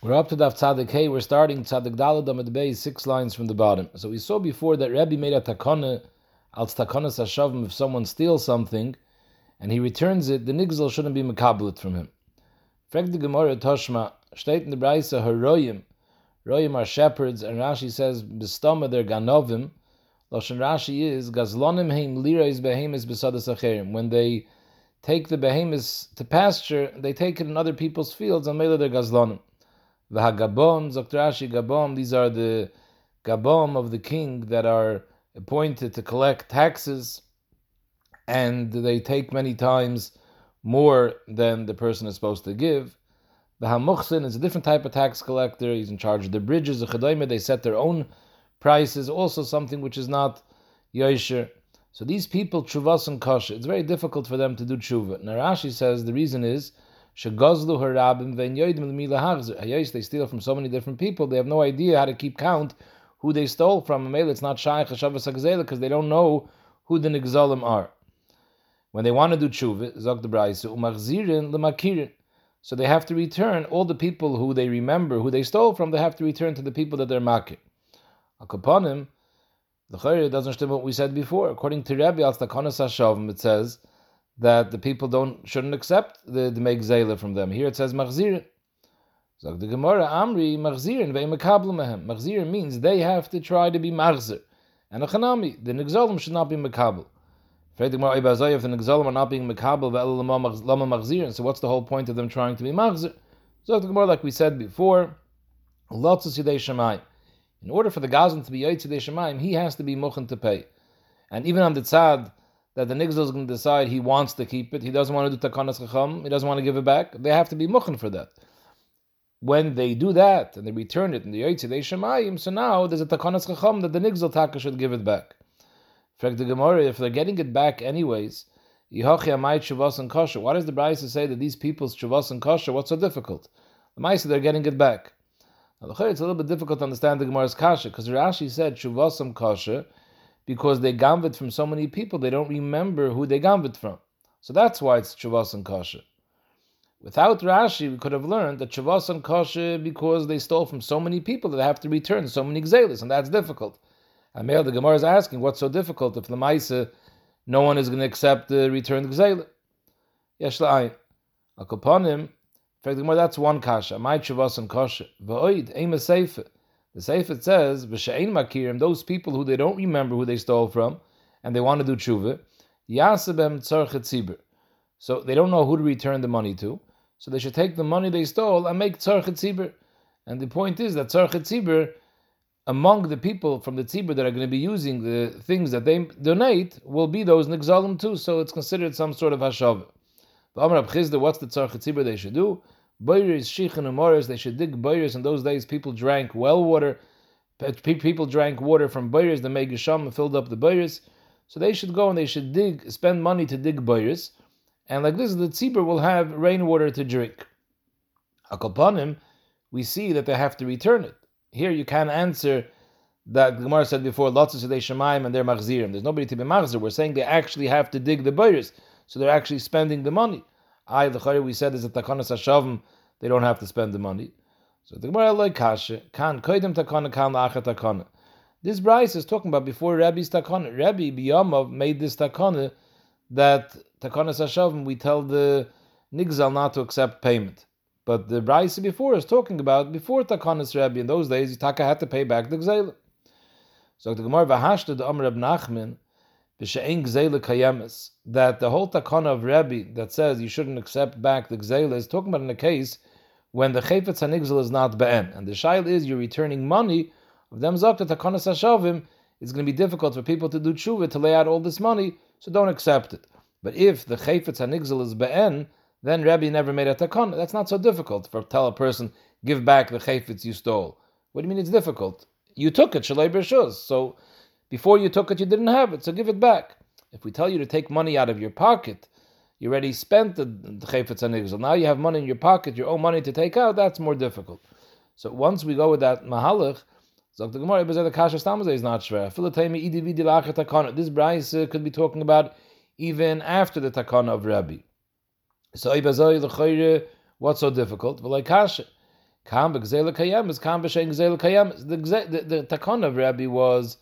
We're up to Daf Tzadik Hey. We're starting Tzadik Dalad Amid Bey, six lines from the bottom. So we saw before that Rebbe made a takana, als takana sashavim, if someone steals something and he returns it, the nigzel shouldn't be makabelit from him. Frag the Gemara Toshma, steht in the Braise, Haroyim, Royim are shepherds, and Rashi says, Bestama they're ganovim. Lashon Rashi is, Gazlonim heim lirais behemis besadas acherim. When they take the behemis to pasture, they take it in other people's fields, and mele they're gazlonim. V'hagabom, Zoktrashi Gabom, these are the Gabom of the king that are appointed to collect taxes, and they take many times more than the person is supposed to give. The Hamuchsin is a different type of tax collector. He's in charge of the bridges. The Chedayme, they set their own prices, also something which is not Yosher. So these people, Chuvas and Kasha, it's very difficult for them to do Tshuva. Narashi says the reason is Shegazlu harabim ve'nyoidim They steal from so many different people. They have no idea how to keep count who they stole from. It's not shaykh hashavas because they don't know who the nigzalim are. When they want to do tshuva, zog the brayse umachzirin lemakirin. So they have to return all the people who they remember, who they stole from. They have to return to the people that they're makir. Akaponim, the chayre doesn't understand what we said before. According to Rabbi al Hashavim, it says that the people don't shouldn't accept the, the make zayla from them. Here it says machzirin. So the Gemara Amri machzirin ve'imekablu mehem. Machzirin means they have to try to be machzir. And a chanami, the nigzalim should not be mekabel. If the nigzalim are not being mekabel ve'elama machzirin, so what's the whole point of them trying to be machzir? So the Gemara, like we said before, lots of sidei shemayim. In order for the gazan to be yoyt sidei shemayim, he has to be muchen to pay. And even on the tzad, that the nigzel is going to decide he wants to keep it, he doesn't want to do takanas chacham, he doesn't want to give it back, they have to be muchen for that. When they do that and they return it in the Yoitzi they Shemayim, so now there's a takanas chacham that the nigzel taka should give it back. In fact, the Gemara, if they're getting it back anyways, Shavas and Kosher. Why does the Brisa say that these people's Shavas and Kosher, what's so difficult? The Maisa, they're getting it back. Now, it's a little bit difficult to understand the Gemara's Kasha, because Rashi said Shavas and Kosher, because they gamvit from so many people, they don't remember who they gamvit from. So that's why it's Shavas and Kasha. Without Rashi, we could have learned that Shavas and Kasha because they stole from so many people that they have to return so many Xelis, and that's difficult. And the Gemara is asking, what's so difficult if the Maisa, no one is going to accept the returned Xelis? Yesh la'ayin. Akoponim, in fact, the Gemara, that's one Kasha. My Shavas and Kasha. V'oid, aim a Sefer. The Sefer says, "V'she'ein makirim," those people who they don't remember who they stole from, and they want to do tshuva, yasebem tzarchet tzibur. So they don't know who to return the money to. So they should take the money they stole and make tzarchet tzibur. And the point is that tzarchet tzibur, among the people from the tzibur that are going to be using the things that they donate, will be those nigzalim too. So it's considered some sort of hashav. But Amr-Bhizda, what's the tzarchet tzibur they should do? Boiris, Shich, and Umaris, they should dig boiris. In those days, people drank well water. People drank water from boiris, the Megasham, filled up the boiris. So they should go and they should dig, spend money to dig boiris. And like this, the tzibur will have rainwater to drink. Akalpanim, we see that they have to return it. Here you can answer that Gemara said before, lots of Sedei Shemaim and they're Machzirim. There's nobody to be Machzir. We're saying they actually have to dig the boiris. So they're actually spending the money. I the we said is a takanas hashavim, they don't have to spend the money. So the Gemara like kasha kan koidim takana kan la'achat takana. This Bryce is talking about before Rabbi's takana. Rabbi Biyamov made this takana that takanas hashavim we tell the nigzal not to accept payment. But the Bryce before is talking about before takanas Rabbi in those days, Taka had to pay back the gzela. So the Gemara v'hashta the Amr Nachman that the whole takana of Rebbe that says you shouldn't accept back the gzela is talking about in a case when the chayfetz hanigzel is not be'en, and the shail is you're returning money of them zakta takana sashavim. It's going to be difficult for people to do tshuva to lay out all this money, so don't accept it. But if the chayfetz hanigzel is be'en, then Rebbe never made a takana. That's not so difficult for tell a person give back the chayfetz you stole. What do you mean it's difficult? You took it shalei b'shuz, so before you took it, you didn't have it, so give it back. If we tell you to take money out of your pocket, you already spent the chayfetz anigzel. Now you have money in your pocket, your own money to take out. That's more difficult. So once we go with that mahalach, the. This brayse uh, could be talking about even after the takana of Rabbi. So what's so difficult? The, the, the takon of Rabbi was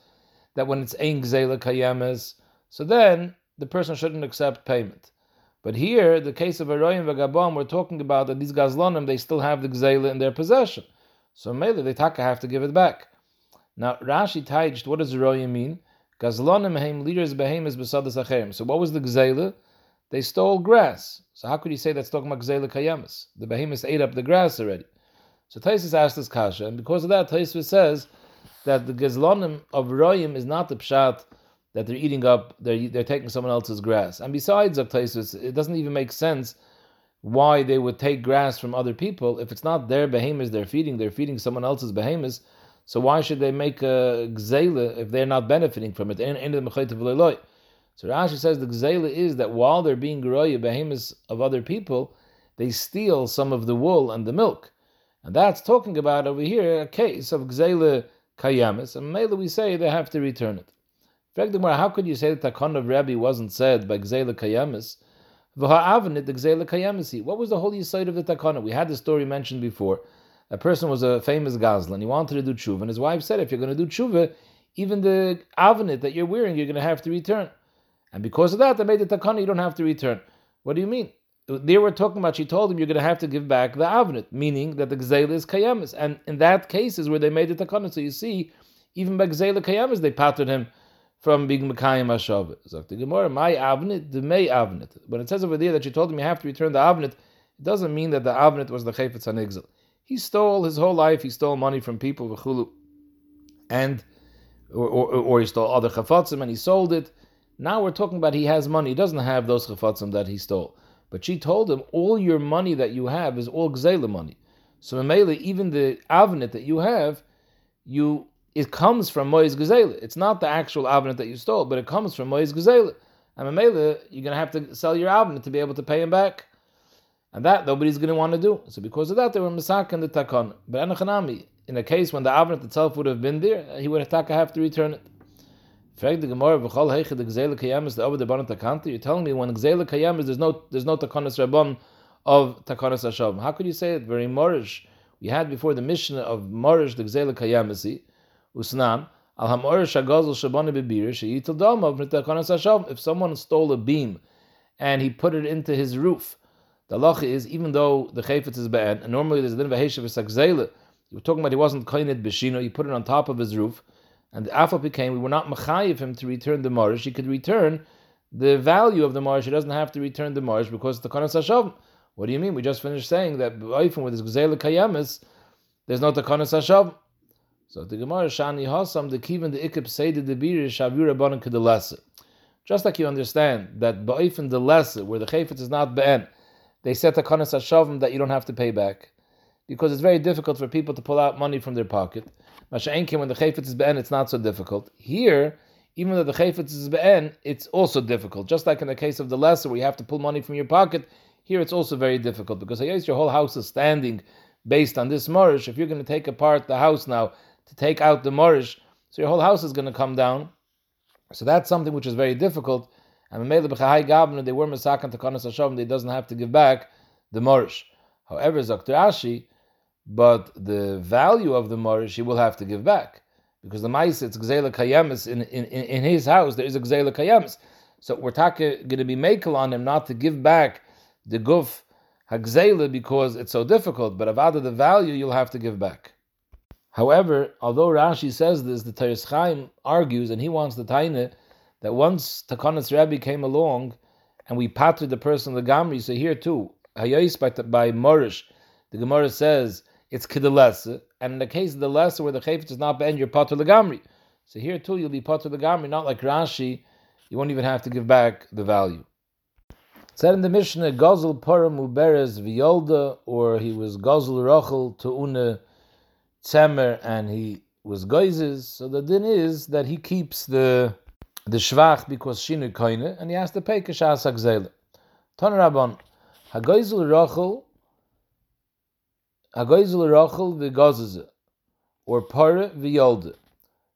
that when it's ein gzela kayemis, so then the person shouldn't accept payment. But here, the case of Aroyim Vagabam, we're talking about that these Gazlanim, they still have the Gzela in their possession. So maybe they taka have to give it back. Now, Rashi taiched, what does Aroyim mean? Gazlanim heim leaders behemoths besadas acherim. So what was the Gzela? They stole grass. So how could you say that's talking about Gzela Kayamas? The behemoths ate up the grass already. So Taisus asked this kasha, and because of that, Taisus says that the Gazlanim of Royim is not the pshat that they're eating up, they're, they're taking someone else's grass. And besides, it doesn't even make sense why they would take grass from other people. If it's not their behemoths they're feeding, they're feeding someone else's behemoths. So why should they make a gzela if they're not benefiting from it? So Rashi says the gzela is that while they're being geroya behemoths of other people, they steal some of the wool and the milk. And that's talking about over here a case of gzela kayamis. And mainly we say they have to return it. How could you say that Takon of Rabbi wasn't said by Gzela Kayamis? What was the holy side of the Takana? We had the story mentioned before. A person was a famous Gazlan. He wanted to do tshuva, and his wife said, if you're going to do tshuva, even the avenit that you're wearing, you're going to have to return. And because of that, they made the takana, you don't have to return. What do you mean? They were talking about, she told him, you're going to have to give back the avenit, meaning that the gzela is kayamis. And in that case is where they made the takana. So you see, even by gzela kayamis, they patterned him from being Mekayim Hashav. Zok the my Avnit, the May Avnit. When it says over there that you told him you have to return the Avnit, it doesn't mean that the Avnit was the Chayfetz Hanigzel. He stole his whole life, he stole money from people, v'chulu, and, or, or, or, he stole other chafatzim and he sold it. Now we're talking about he has money, he doesn't have those chafatzim that he stole. But she told him, all your money that you have is all gzela money. So Mele, even the avnit that you have, you it comes from Mois Gezela. It's not the actual Avnet that you stole, but it comes from Mois Gezela. And Mamela, you're to have to sell your Avnet to be able to pay him back. And that nobody's to want to do. So because of that, they were Masak and the Takon. But Anachanami, in a case when the Avnet itself would have been there, he would have taka have to return it. You're telling me when Gzela Kayamas, there's no there's no Takonis Rabban of Takonis Hashem. How could you say it? Very Morish. We had before the mission of Morish, the Gzela Kayamasi. Usnan, al hamor shagazel shabane bebir sheyitel damav nitakonas hashav. If someone stole a beam and he put it into his roof, the lacha is even though the chayfetz is bad, and normally there's a din of v'sakzela. You were talking about he wasn't kained b'shino. He put it on top of his roof, and the afal became we were not machayiv him to return the marish. He could return the value of the marish. He doesn't have to return the marish because the konas hashav. What do you mean? We just finished saying that even with his gzela kayamis, there's no takanas hashav. So the Gemara Shani Hasam the Kivan the Ikip Seder the Bir Shavira Banan Kedalasa. Just like you understand that Ba'ifin the lesser, where the Chayfetz is not Be'en, they set the Kanas that you don't have to pay back. Because it's very difficult for people to pull out money from their pocket. Masha'enkim, when the Chayfetz is Be'en, it's not so difficult. Here, even though the Chayfetz is Be'en, it's also difficult. Just like in the case of the lesser, where you have to pull money from your pocket, here it's also very difficult. Because your whole house is standing based on this morish. If you're going to take apart the house now to take out the morish, so your whole house is going to come down. So that's something which is very difficult. And the high governor they were masakan to kanas hashavim, they doesn't have to give back the morish. However, Dr. Ashi, but the value of the morish he will have to give back. Because the mice, it's gzela kayamis, in, in, in his house there is a gzela kayamis. So we're going to be makel on him not to give back the guf hagzela because it's so difficult, but avada the value you'll have to give back. However, although Rashi says this, the Teres Chaim argues, and he wants the Taina, that once Takanas Rabbi came along and we patted the person of the Gamri, so here too, by, by Morish, the Gemara says it's Kidalesa, and in the case of the lesser where the Chayfetz is not Ben, you're pater the Gamri. So here too, you'll be pater the Gamri, not like Rashi, you won't even have to give back the value. It said in the Mishnah, Gozel Purim Uberes Violda, or he was Gozel Rochel to Una tzemer and he was goizes, so the din is that he keeps the the shvach because shinu koine, and he has to pay kashas hagzele. Ton rabon, hagoizel rochel, hagoizel rochel v'gozeze, or pare v'yolde.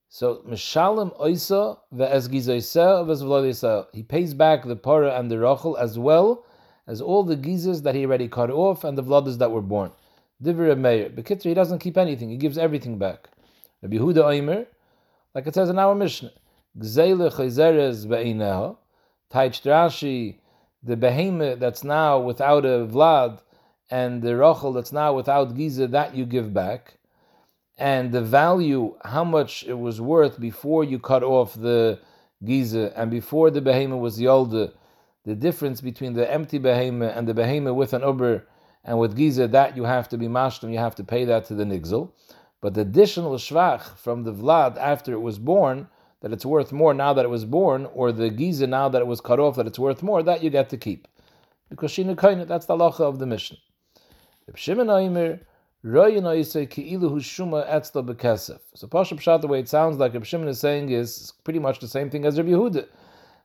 So mishalim oisa ve'ezgizoisa ve'zvlodisa. He pays back the pare and the rochel as well as all the gizes that he already cut off and the vlodas that were born. Divrei Meir. Bekitzer, he doesn't keep anything. He gives everything back. Rabbi Yehuda Oimer, like it says in our Mishnah, Gzeile chayzeres be'ineha, Taich Rashi, the behemoth that's now without a Vlad, and the Rachel that's now without Giza, that you give back. And the value, how much it was worth before you cut off the Giza and before the behemoth was Yolda, the difference between the empty behemoth and the behemoth with an Uber and with Giza, that you have to be mashlim, you have to pay that to the Nigzel. But the additional shvach from the Vlad after it was born, that it's worth more now that it was born, or the Giza now that it was cut off, that it's worth more, that you get to keep. Because Kaina, that's the halacha of the mission. So Pasha Pshat, the way it sounds like Reb Shimon is saying is pretty much the same thing as Reb Yehuda,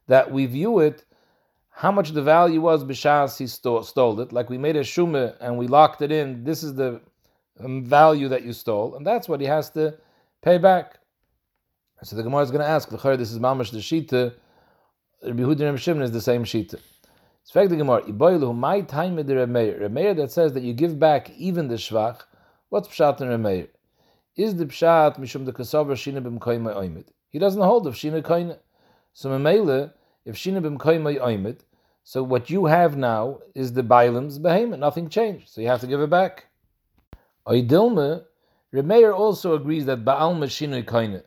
that we view it how much the value was b'shas he stole, stole, it. Like we made a shumah and we locked it in. This is the um, value that you stole, and that's what he has to pay back. So the Gemara is going to ask, this is mamash the shita. Rabbi Yehuda and Shimon is the same shita. Fact the Gemara, Iboilu, my time with the Remeir. Remeir that says that you give back even the shvach. What's pshat in Remeir? Is the pshat mishum the kasavar shina b'mkoyma oimid? He doesn't hold of shina koina. So Memele, if Shina b'mkoymay oimid, so what you have now is the Bailam's behemoth, nothing changed, so you have to give it back. Oidilme, Remeir also agrees that Baalma Shinoi Koine.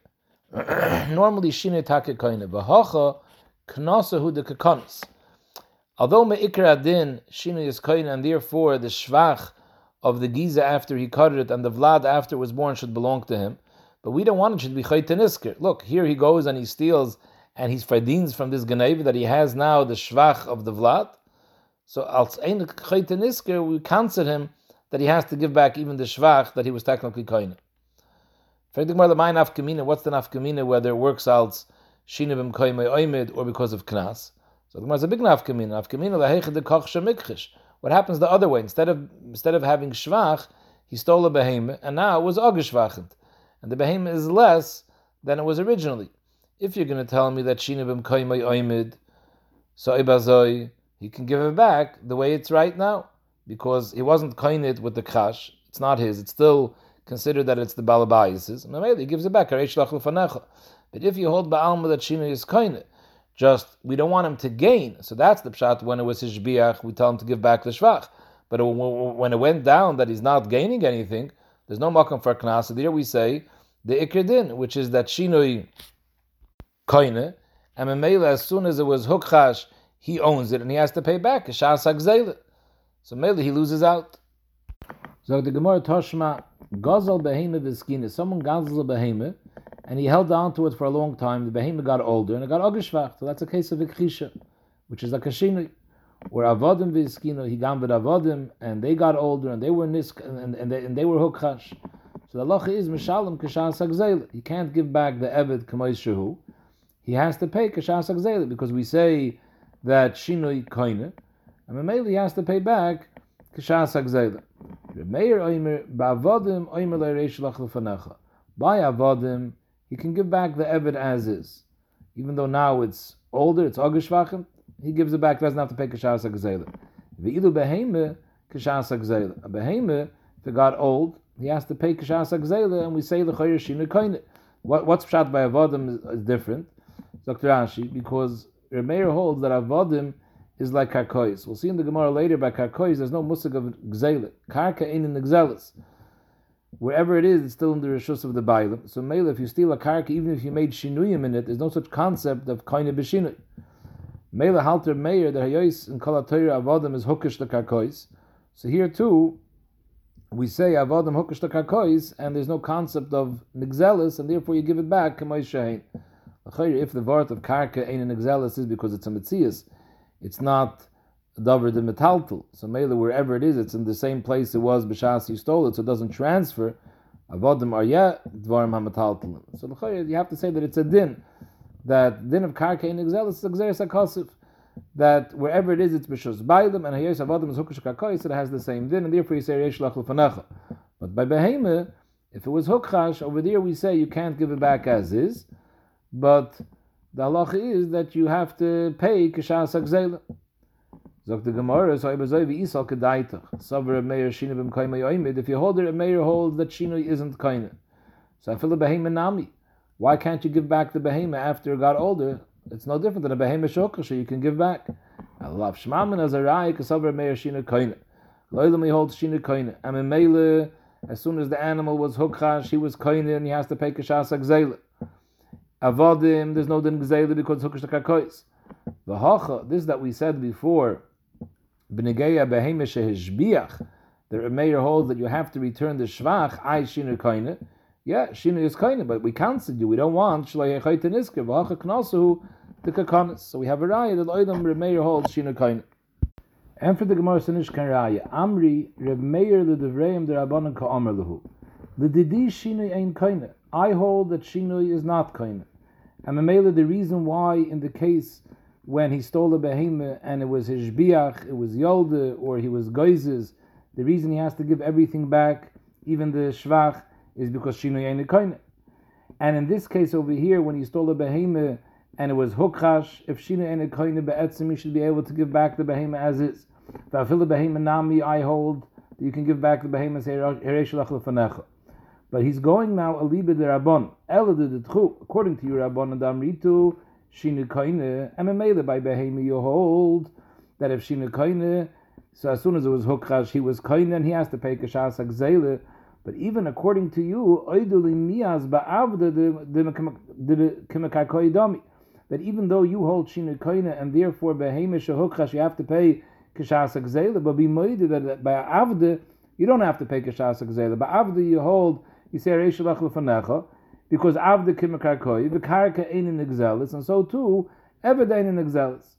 Normally Shinoi Take Koine. V'hacha Knasahu de Kakonis. Although Me'ikra Adin Shinoi is Koine, and therefore the Shvach of the Giza after he cut it and the Vlad after was born should belong to him, but we don't want it should be Chaytanisker. Look, here he goes and he steals and he's fardins from this Ganeva that he has now the Shvach of the Vlad. So als ein Chaytanisker, we counsel him that he has to give back even the Shvach that he was technically koine. What's the nafkamina whether it works out shinabim koime oimid or because of knas? So the Gemara is laheichad koch shemikchish. What happens the other way? Instead of instead of having shvach, he stole a behemoth, and now it was agishvachint, and the behemoth is less than it was originally. If you're going to tell me that shinabim koime oimid, so ibazoi, he can give it back the way it's right now because he wasn't koinit with the kash. It's not his. It's still considered that it's the balabayis's. He gives it back. But if you hold ba'alma that shina is koinit, just we don't want him to gain. So that's the pshat. When it was his biach, we tell him to give back the shvach. But when it went down that he's not gaining anything, there's no makam for knas. Here we say the ikredin, which is that shinui koine, and as soon as it was hukchash, he owns it and he has to pay back. So maybe he loses out. So the Gemara Toshma Gazel behema v'skina. Someone gazel a and he held on to it for a long time. The behema got older and it got ogishvach. So that's a case of ikhisha, which is a kashinu. Where avodim v'skina, he gam avodim, and they got older and they were nisk and, and, they, and they were hukchash. So the lacha is mishalim kashas agzel. He can't give back the eved kamois shehu. He has to pay kashas agzel because we say that shinui koine and Mameli has to pay back Lach Lefanecha. By Avodim, he can give back the Eved as is. Even though now it's older, it's Ogishvachim, he gives it back, doesn't have to pay Kishas Agzela. Ve'ilu Beheme, Kishas Agzela. A Beheme, if it got old, he has to pay Kishas Agzela, and we say L'chayr Shinu. What, what's shot by Avodim is, is different, Dr. Rashi, because Remeir holds that Avodim is like karkois. We'll see in the Gemara later by karkois, there's no musik of gzelit. Karka ain't in the. Wherever it is, it's still in the rishus of the bailim. So mele, if you steal a karka, even if you made shinuyim in it, there's no such concept of koine b'shinui. Mele halter meir, the hayois in kol avodim is hukish the karkois. So here too, we say avodim hukish the karkois, and there's no concept of nigzelis, and therefore you give it back, kamoy shein. If the word of karka ain't an nigzelis is because it's a mitzias, it's not davar the metaltal. So mele wherever it is, it's in the same place it was b'shas you stole it, so it doesn't transfer. Avodim are yet dvarim hametaltal. So you have to say that it's a din that din of karka in exel is exeris akosif. That wherever it is, it's b'shus bailim and hayos avodim is hukush kakois. It has the same din, and therefore you say yesh lach But by behema, if it was hukchash over there, we say you can't give it back as is, but the halacha is that you have to pay kishas akzela. Sagt the Gemara, so Ibazoi vi Isal kedaitach. Savar Meir Shina b'm kaima yoimid. If you hold it, a Meir holds that Shina isn't kaina. So I feel the behema nami. Why can't you give back the behema after it got older? It's no different than a behema shokasha you can give back. Allah shmamin as a rai kasavar Meir Shina kaina. Loilam he holds Shina kaina. And in Meile, as soon as the animal was hukchash, he was kaina and he has to pay kashas agzela. Avodim, there's no din gzela because hukash the kakois. The hacha, this that we said before, B'negeya behema shehishbiach, the Remeir holds that you have to return the shvach, I shinu koine. Yeah, shinu is koine, but we counseled you. We don't want shloyeh chayte nisker, v'hacha knasu the kakanis. So we have a raya that oidam Remeir holds shinu koine. And for the Gemara Sinish kan raya, Amri Remeir l'devreim derabanan ka'amr lehu. L'didi shinu ein koine. I hold that shinu is not koine. And Mamela, the reason why in the case when he stole a behemoth and it was his biach, it was yolde, or he was geizes, the reason he has to give everything back, even the shvach, is because yain koine. And in this case over here, when he stole a behemoth and it was hukash, if yain koine be'etzim, you should be able to give back the behemoth as is. The behemoth nami, I hold, that you can give back the behemoth. But he's going now aliba de. According to you, rabon and amritu, shinu koine, and memele by behemi you hold that if shinu koine, so as soon as it was hukrash, he was koine and he has to pay kashas agzele. But even according to you, oiduli mias ba'avda. That even though you hold shinu koine and therefore behemi shehukrash, you have to pay kashas agzele, but be moide that by avda you don't have to pay kashas agzele. By avda you hold you say because avda kimakarkoi, the karka ain't in exelis, and so too, evidain in exelis.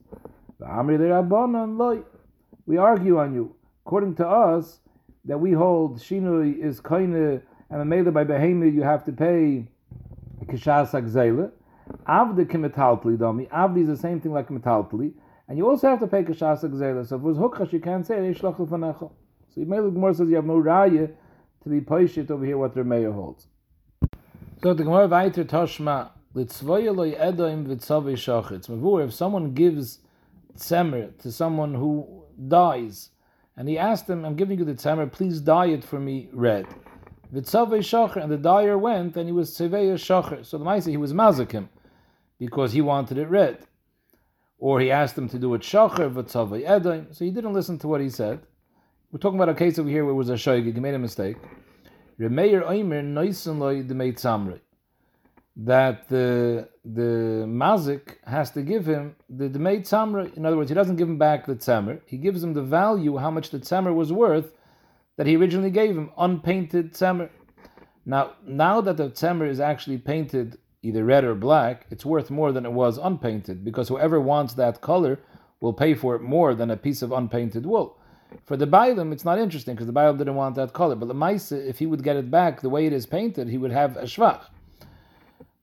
We argue on you. According to us, that we hold shinui is koine and made by behemi you have to pay kishas agzela. Avda kimetalpli domi. Avdi is the same thing like metalpli, and you also have to pay kishas agzela. So if it was hukash, you can't say lefanecha. So Yimei Gemara says you have no raya to be poishit over here what the mayor holds. So the Gemara weiter Toshma litzvoyeloi edoim v'tzavei shachitz. Mavur, if someone gives tzemer to someone who dies, and he asked him, "I'm giving you the tzemer, please dye it for me red." V'tzavei shacher, and the dyer went, and he was tzevei shacher. So the Maisa, he was mazakim because he wanted it red, or he asked him to do it shacher v'tzavei edoim. So he didn't listen to what he said. We're talking about a case over here where it was a shoygig, he made a mistake. Remeir Oimer the Samri. That the the mazik has to give him the Demeit Samri. In other words, he doesn't give him back the tzamer. He gives him the value, how much the tzamer was worth that he originally gave him, unpainted tzamer. Now, now that the tzamer is actually painted either red or black, it's worth more than it was unpainted because whoever wants that color will pay for it more than a piece of unpainted wool. For the Bailam, it's not interesting because the Bailam didn't want that color. But the Maisa, if he would get it back the way it is painted, he would have a shvach.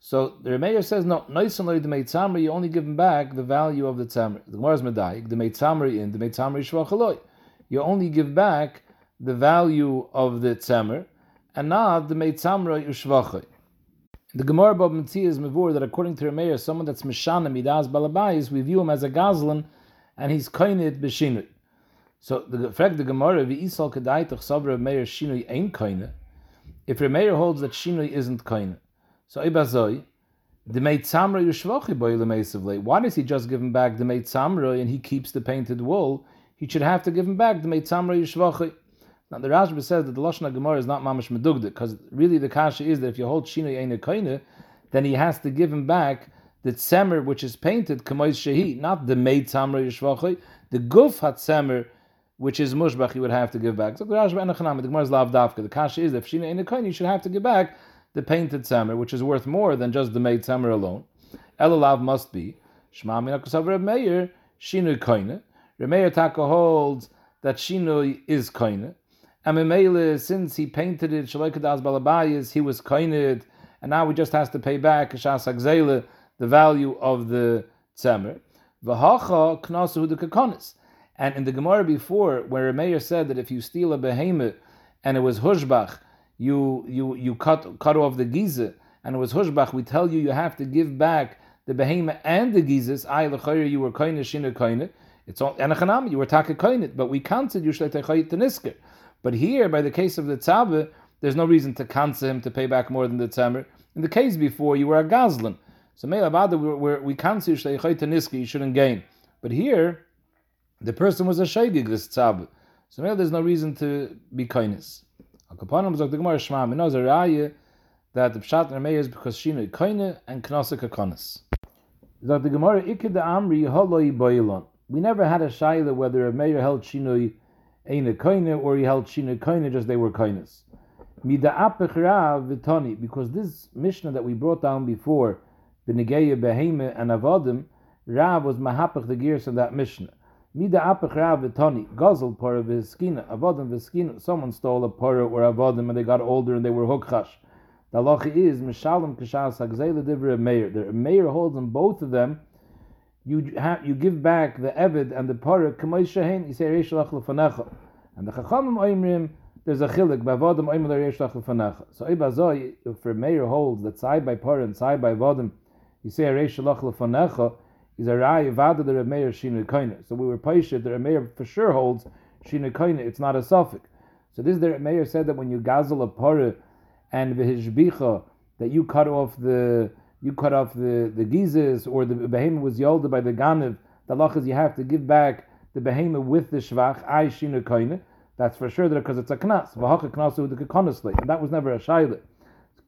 So the Remeir says, no, noisan the meitzamri, you only give him back the value of the tzamri. The Gemara is medayik, the meitzamri in, the meitzamri shvachaloi. You only give back the value of the tzamri, and not the meitzamri ushvachay. The Gemara Bab is mevur that according to Remeir, someone that's mishana midas balabais, we view him as a gazlan, and he's koinit b'shinui. So the fact the Gemara v'isal kedaitach sabra meir shinui ain't kaina. If Remeir holds that shinui isn't kaina, so ibazoi the meit samra yushvachi boy lemeisavle. Why does he just give him back the meit samra and he keeps the painted wool? He should have to give him back the meit samra yushvachi. Now the Rashba says that the Lashon Gemara is not mamash medugda because really the kasha is that if you hold shinui ain't a kaina, then he has to give him back the tzemer which is painted kamois shehi, not the meit samra yushvachi. The guf hat tzemer which is mushbach, he would have to give back. So the Gemara is lav dafka. The kasha is that if shina in coin, you should have to give back the painted samer, which is worth more than just the made samer alone. Elalav must be Shema Minakosav Reb Meir Shinui Koine. Reb Meir Taka holds that Shinui is Koine. And Memele, since he painted it, Shaloikadas Balabayas, he was Koined, and now he just has to pay back the value of the Tzemer. V'hacha Knasu the Kakonis. And in the Gemara before, where Meir said that if you steal a behemoth and it was hushbach, you you you cut cut off the giza, and it was hushbach, we tell you you have to give back the behemoth and the gizas. I lechayr you were koine shina koine. It's all anachanami. You were takakoinit, but we counted you shleitechayit tenisker. But here, by the case of the tzabe, there's no reason to cancel him to pay back more than the tzamer. In the case before, you were a gazlan. So me'abada, we we cancel you shleitechayit tenisker. You shouldn't gain. But here, the person was a shaygig this tzabe. So maybe there's no reason to be kindness. Akapanim zog the Gemara Shema Minaz a that the Pshat is because and Knosik Akonis. The Gemara Ikid the Amri Holoi Boilon. We never had a shayla whether a mayor held Shinoi Eine Koine or he held Shina Koine just they were Koines. Mida Vitoni, because this Mishnah that we brought down before, Benegeya Beheme and Avodim, Rav was Mahapach the gears of that Mishnah. Mida apach rav v'tani, guzzle par of skina, avodim v'skina, someone stole a par or avodim and they got older and they were hukchash. The halacha is, mishalim kashas hagzela divra mayor. The mayor holds on both of them, you have, you give back the evid and the para, kamay shahen, you say reish lefanecha. And the chachamim oimrim, there's a chilik, ba'avodim oimrim reish lefanecha. So if a mayor holds that side by para and side by avodim, you say reish lefanecha, is a vada the Remeir Koine. So we were paishet, the Remeir for sure holds Koine, it's not a suffix. So this the Remeir said that when you gazel a pore and v'hishbicha, that you cut off the you cut off the the gizes or the behemoth was yolda by the ganiv, the lach is you have to give back the behemoth with the shvach, I Shinu Koine. That's for sure that because it's a knas. V'hacha knas with the kekonisle. And that was never a shaila.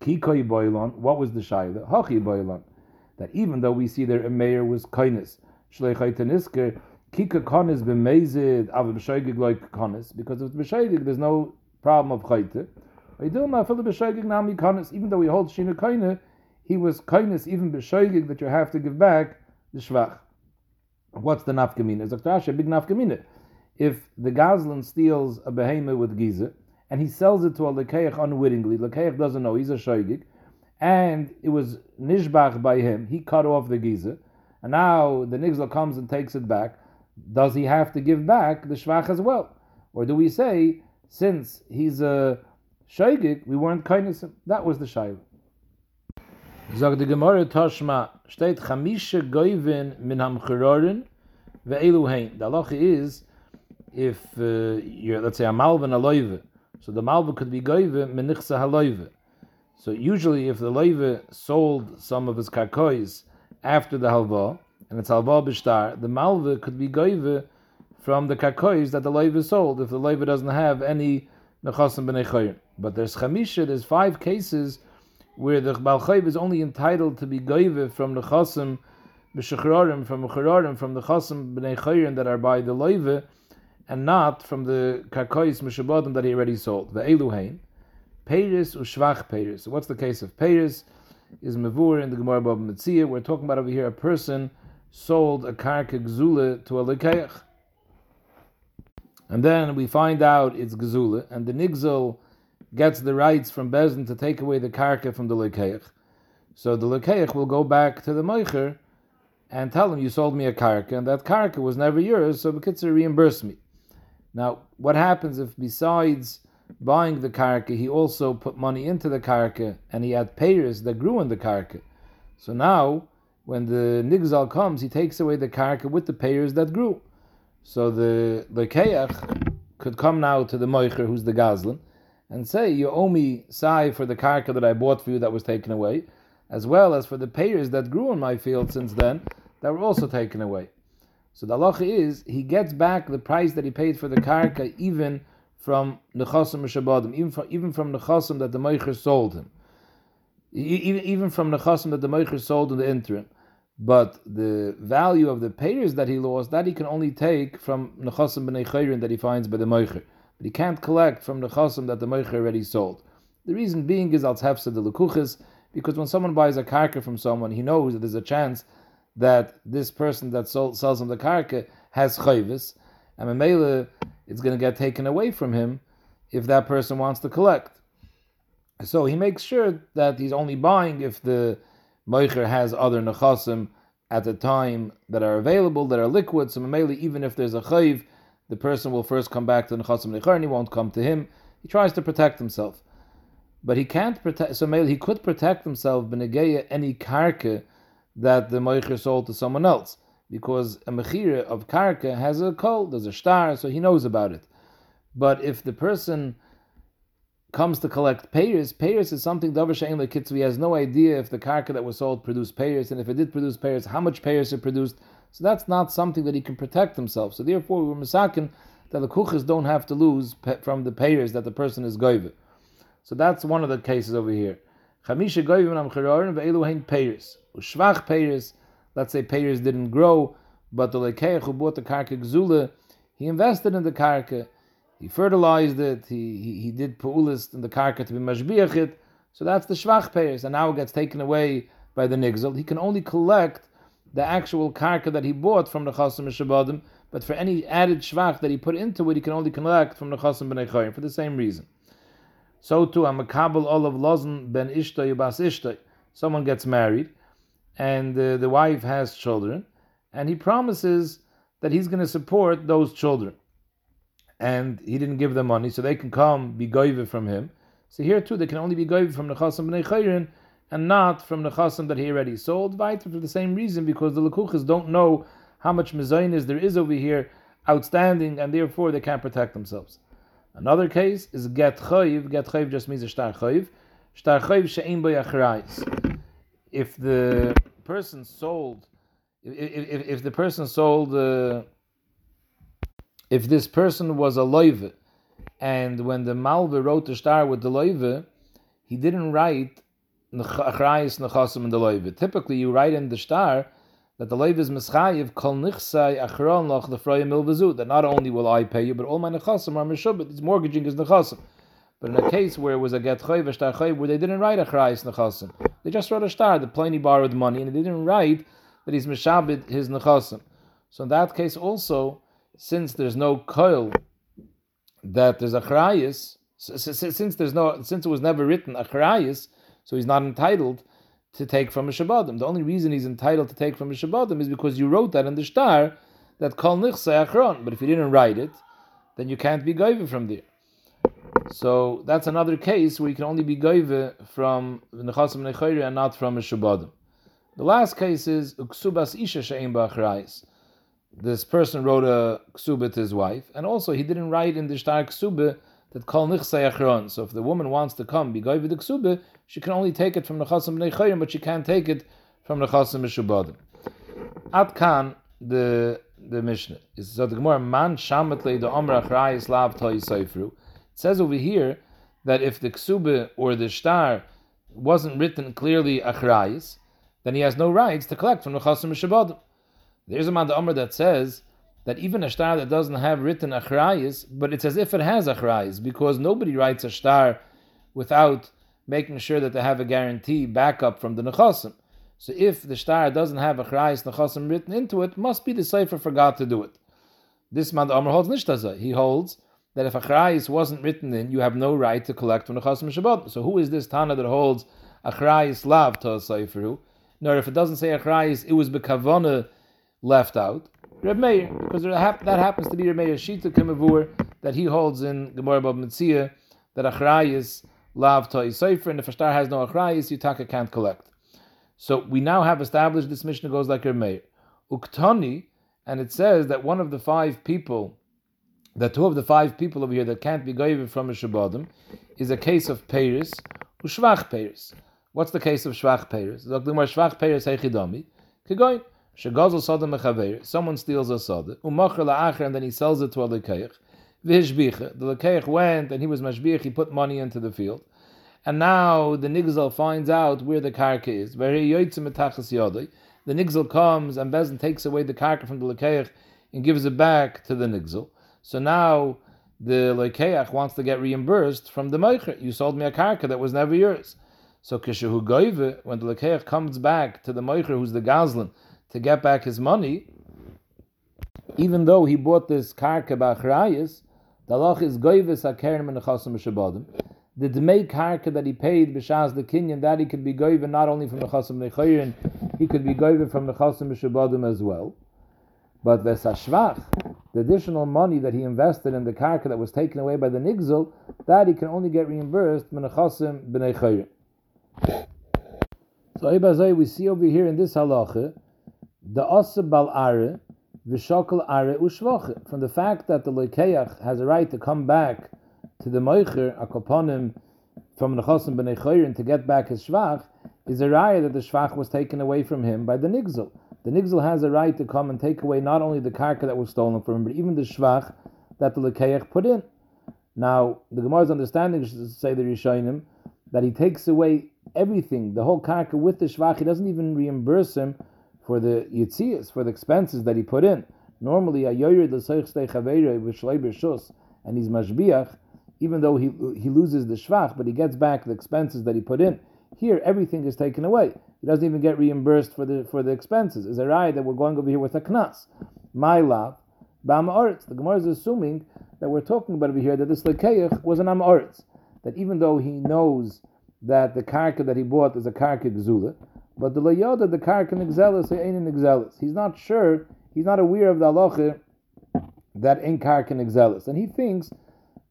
Kikoi boilon, what was the shaila? Hachi boilon that even though we see there a mayor was kindness, shleichai tenisker, kika konis b'mezid av b'shoigig like konis, because of b'shoigig there's no problem of chayte. Idilma fil b'shoigig nami konis, even though we hold shina koine, he was kindness even b'shoigig that you have to give back the shvach. What's the nafkamina? It's a big nafkamina. If the Gazlan steals a behemoth with giza, and he sells it to a lekeich unwittingly, lekeich doesn't know, he's a shoigig, and it was nishbach by him. He cut off the giza, and now the nigzla comes and takes it back. Does he have to give back the shvach as well, or do we say since he's a shaygik, we weren't kindness? Him? That was the shayla. Zog the Gemara Toshma steht chamisha goyvin min hamchirorin ve'elu hein. The halacha is if uh, you're let's say a malvin aloive, so the malva could be goyve min nichsa haloive. So usually, if the leiva sold some of his karkois after the halva, and it's halva b'shtar, the malva could be goive from the karkois that the leiva sold if the leiva doesn't have any nechasim b'nei But there's chamisha, there's five cases where the balchayv is only entitled to be goive from the nechasim b'shechrorim, from chrorim, from the chasim b'nei that are by the leiva, and not from the karkois mishabodim that he already sold. The eluhain. Peiris or Shvach Peiris. So what's the case of Peiris? Is Mavur in the Gemara Bab Metzia. We're talking about over here a person sold a karka gzula to a lekeich. And then we find out it's gzula, and the nigzul gets the rights from Bezin to take away the karka from the lekeich. So the lekeich will go back to the meicher and tell him, you sold me a karka, and that karka was never yours, so Bekitzer reimburse me. Now, what happens if besides buying the karka, he also put money into the karka, and he had payers that grew in the karka. So now, when the nigzal comes, he takes away the karka with the payers that grew. So the lekeach could come now to the moicher, who's the gazlan, and say, "You owe me sai for the karka that I bought for you that was taken away, as well as for the payers that grew in my field since then that were also taken away." So the halacha is he gets back the price that he paid for the karka, even from nechasim shabadim, even from even from nechasim that the meicher sold him, even even from nechasim that the meicher sold in the interim. But the value of the payers that he lost, that he can only take from nechasim b'nei Chayrin that he finds by the meicher. But he can't collect from nechasim that the meicher already sold. The reason being is al tefsa the lekuchis, because when someone buys a karka from someone, he knows that there's a chance that this person that sold, sells him the karka has chayvis, and Mamela it's going to get taken away from him if that person wants to collect. So he makes sure that he's only buying if the moicher has other nechasim at the time that are available, that are liquid. So Mameli, even if there's a chayiv, the person will first come back to nechasim nechar and he won't come to him. He tries to protect himself. But he can't protect, so Mameli, he could protect himself, benegeya, any karka that the moicher sold to someone else. Because a mechira of karka has a kol, there's a star, so he knows about it. But if the person comes to collect payers, payers is something davar she'en lekitzu. He has no idea if the karka that was sold produced payers, and if it did produce payers, how much payers it produced. So that's not something that he can protect himself. So therefore, we are misakin that the kuchas don't have to lose from the payers that the person is goive. So that's one of the cases over here. Chamisha goivim am payers. Ushvach payers, let's say payers didn't grow, but the lekeach who bought the karka gzula, he invested in the karka, he fertilized it, he, he, he did pu'ulis in the karka to be mashbiach so that's the shvach payers, and now it gets taken away by the nigzel. He can only collect the actual karka that he bought from the chasim shabadim, but for any added shvach that he put into it, he can only collect from the chasim b'nei for the same reason. So too, a makabel olav lozen ben ishtay bas ishtay. Someone gets married, and uh, the wife has children, and he promises that he's going to support those children. And he didn't give them money, so they can come be goive from him. So here too, they can only be goive from the chasam b'nei chayrin, and not from the chasam that he already sold. Weiter for the same reason, because the lekuchas don't know how much mezainis there is over here outstanding, and therefore they can't protect themselves. Another case is get chayiv. Get chayiv just means a shtar chayiv. Shtar chayiv she'im bo If the person sold, if, if, if the person sold, uh, if this person was a loive, and when the malve wrote the star with the loive, he didn't write achrayis nechasim in the loive. Typically, you write in the star that the leiv is mischayiv kol nichsai achron loch lefroyim milvazu. That not only will I pay you, but all my nechasim are mishubit. It's mortgaging is nechasim. But in a case where it was a get chayv, a shtar chayv, where they didn't write achrayis nechasim, they just wrote a star. The pliny borrowed money, and they didn't write that he's mishabit his nechasim. So in that case also, since there's no koil that there's achrayis, since there's no, since it was never written achrayis, so he's not entitled to take from a Shabbatim. The only reason he's entitled to take from a Shabbatim is because you wrote that in the star that Kol Nichse Achron. But if you didn't write it, then you can't be Goive from there. So that's another case where you can only be Goive from Nechasim Nechayri and not from a Shabbatim. The last case is Uksubas Isha She'im Ba'achrayis. This person wrote a ksuba to his wife, and also he didn't write in the star ksuba that kol nichsei achron. So if the woman wants to come be goy ksuba, she can only take it from the chasim b'nei but she can't take it from the chasim mishubadim. At kan the the Mishnah is so the Gemara man shamet le the amra achrayis lav toy seifru. Says over here that if the ksuba or the star wasn't written clearly achrayis, then he has no rights to collect from the chasim mishubadim. There's a man the amra that says that even a star that doesn't have written achrayis, but it's as if it has achrayis, because nobody writes a star without making sure that they have a guarantee backup from the nechasim. So if the star doesn't have achrayis nechasim written into it, must be the cipher forgot to do it. This man the Amr holds nishtaza. He holds that if achrayis wasn't written in, you have no right to collect from nechasim shabbat. So who is this Tana that holds achrayis lav to cipher? Nor if it doesn't say achrayis, it was bekavona left out. Reb Meir, because that happens to be Reb Meir Shita Kemavur that he holds in Gemara Bab Mitzia that Achrayis lav to'i sefer, and if a star has no Achrayis, Yutaka can't collect. So we now have established this Mishnah goes like Reb Meir. Uktani, and it says that one of the five people, that two of the five people over here that can't be given from a Shabbatim, is a case of Paris, Ushvach Paris. What's the case of Shvach Paris? Shvach Paris Heichidami. Kegoin. Shegazel sada mechaver, someone steals a sada, umacher la'acher, and then he sells it to a lekeich. V'hishbicha, the lekeich went and he was mashbich, he put money into the field. And now the nigzel finds out where the karka is. The nigzel comes and Bezin takes away the karka from the lekeich and gives it back to the nigzel. So now the lekeich wants to get reimbursed from the meicher. You sold me a karka that was never yours. So kishahu goive, when the lekeich comes back to the meicher, who's the gazlan, to get back his money, even though he bought this karka b'achrayis, the halach is goyvis akerim and nechasim b'shabadim. The dmei karka that he paid b'shaz the kinyan, that he could be goyva not only from the nechasim nechayin, he could be goyva from the nechasim b'shabadim as well. But the sashvach, the additional money that he invested in the karka that was taken away by the nigzul, that he can only get reimbursed nechasim b'nei So we see over here in this halacha the asa bal are v'shokal are ushvoche. From the fact that the lekeach has a right to come back to the moicher akoponim from the chosim b'nei to get back his shvach is a raya that the shvach was taken away from him by the nigzel. The nigzel has a right to come and take away not only the karka that was stolen from him, but even the shvach that the lekeach put in. Now, the Gemara's understanding is say the Rishonim that he takes away everything, the whole karka with the shvach. He doesn't even reimburse him for the yitzias, for the expenses that he put in. Normally, a yoyer and he's mashbiach, even though he he loses the shvach, but he gets back the expenses that he put in. Here, everything is taken away. He doesn't even get reimbursed for the for the expenses. Is a right that we're going over here with a knas. My love, bam The Gemara is assuming that we're talking about over here that this lekeich was an am That even though he knows that the karka that he bought is a karka gzula, but the layoda, the karka nigzelis, ain't nigzelis. He's not sure, he's not aware of the halacha that ain't karka nigzelis. And he thinks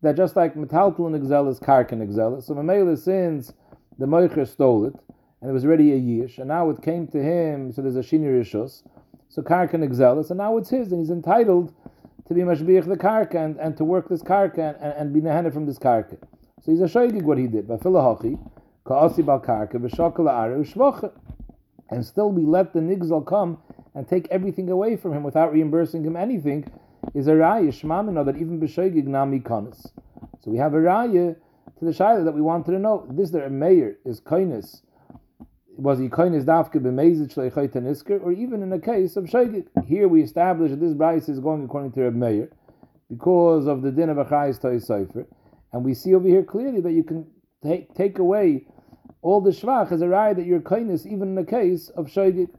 that just like metaltal nigzelis, karka nigzelis, so Mamela since the moicher stole it, and it was already a yish, and now it came to him, so there's a shini rishus, so karka nigzelis, and now it's his, and he's entitled to be mashbiach the karka and, and to work this karka and, and be nehaneh from this karka. So he's a shoygig what he did. Bafilahachi, ka'asi bal karka, v'shakala u'shvacha. And still we let the nigzal come and take everything away from him without reimbursing him anything, is a raya shmamina that even b'shoygig nami kanas. So we have a raya to the shayla that we wanted to know. This there a mayor is kindness was he koines dafke b'mezid shleichayt nisker, or even in a case of shegit. Here we establish that this brayse is going according to Reb Meir because of the din of achayis toy sefer, and we see over here clearly that you can take take away all the shvach as a raya that you're kindness even in a case of shegit.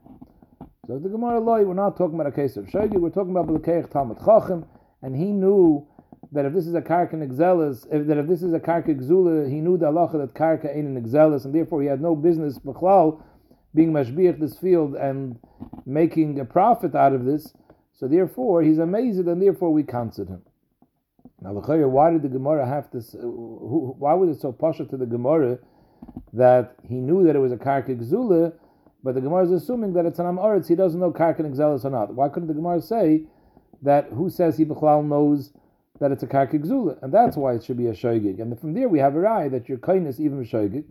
So the Gemara loy, we're not talking about a case of shegit, we're talking about the keich talmud and he knew that if this is a karka exelis, if that if this is a karka exula, he knew the halacha that karka ain't an exelis, and therefore he had no business b'chlal being mashbiach this field and making a profit out of this. So therefore he's amazed, and therefore we counted him. Now, why did the Gemara have to? Why was it so pasha to the Gemara that he knew that it was a karka exula, but the Gemara is assuming that it's an amoritz. He doesn't know karka exelis or not. Why couldn't the Gemara say that who says he b'chlal knows? That it's a karka gzula, and that's why it should be a shoygig. And from there we have a rai that your kindness even shoygig.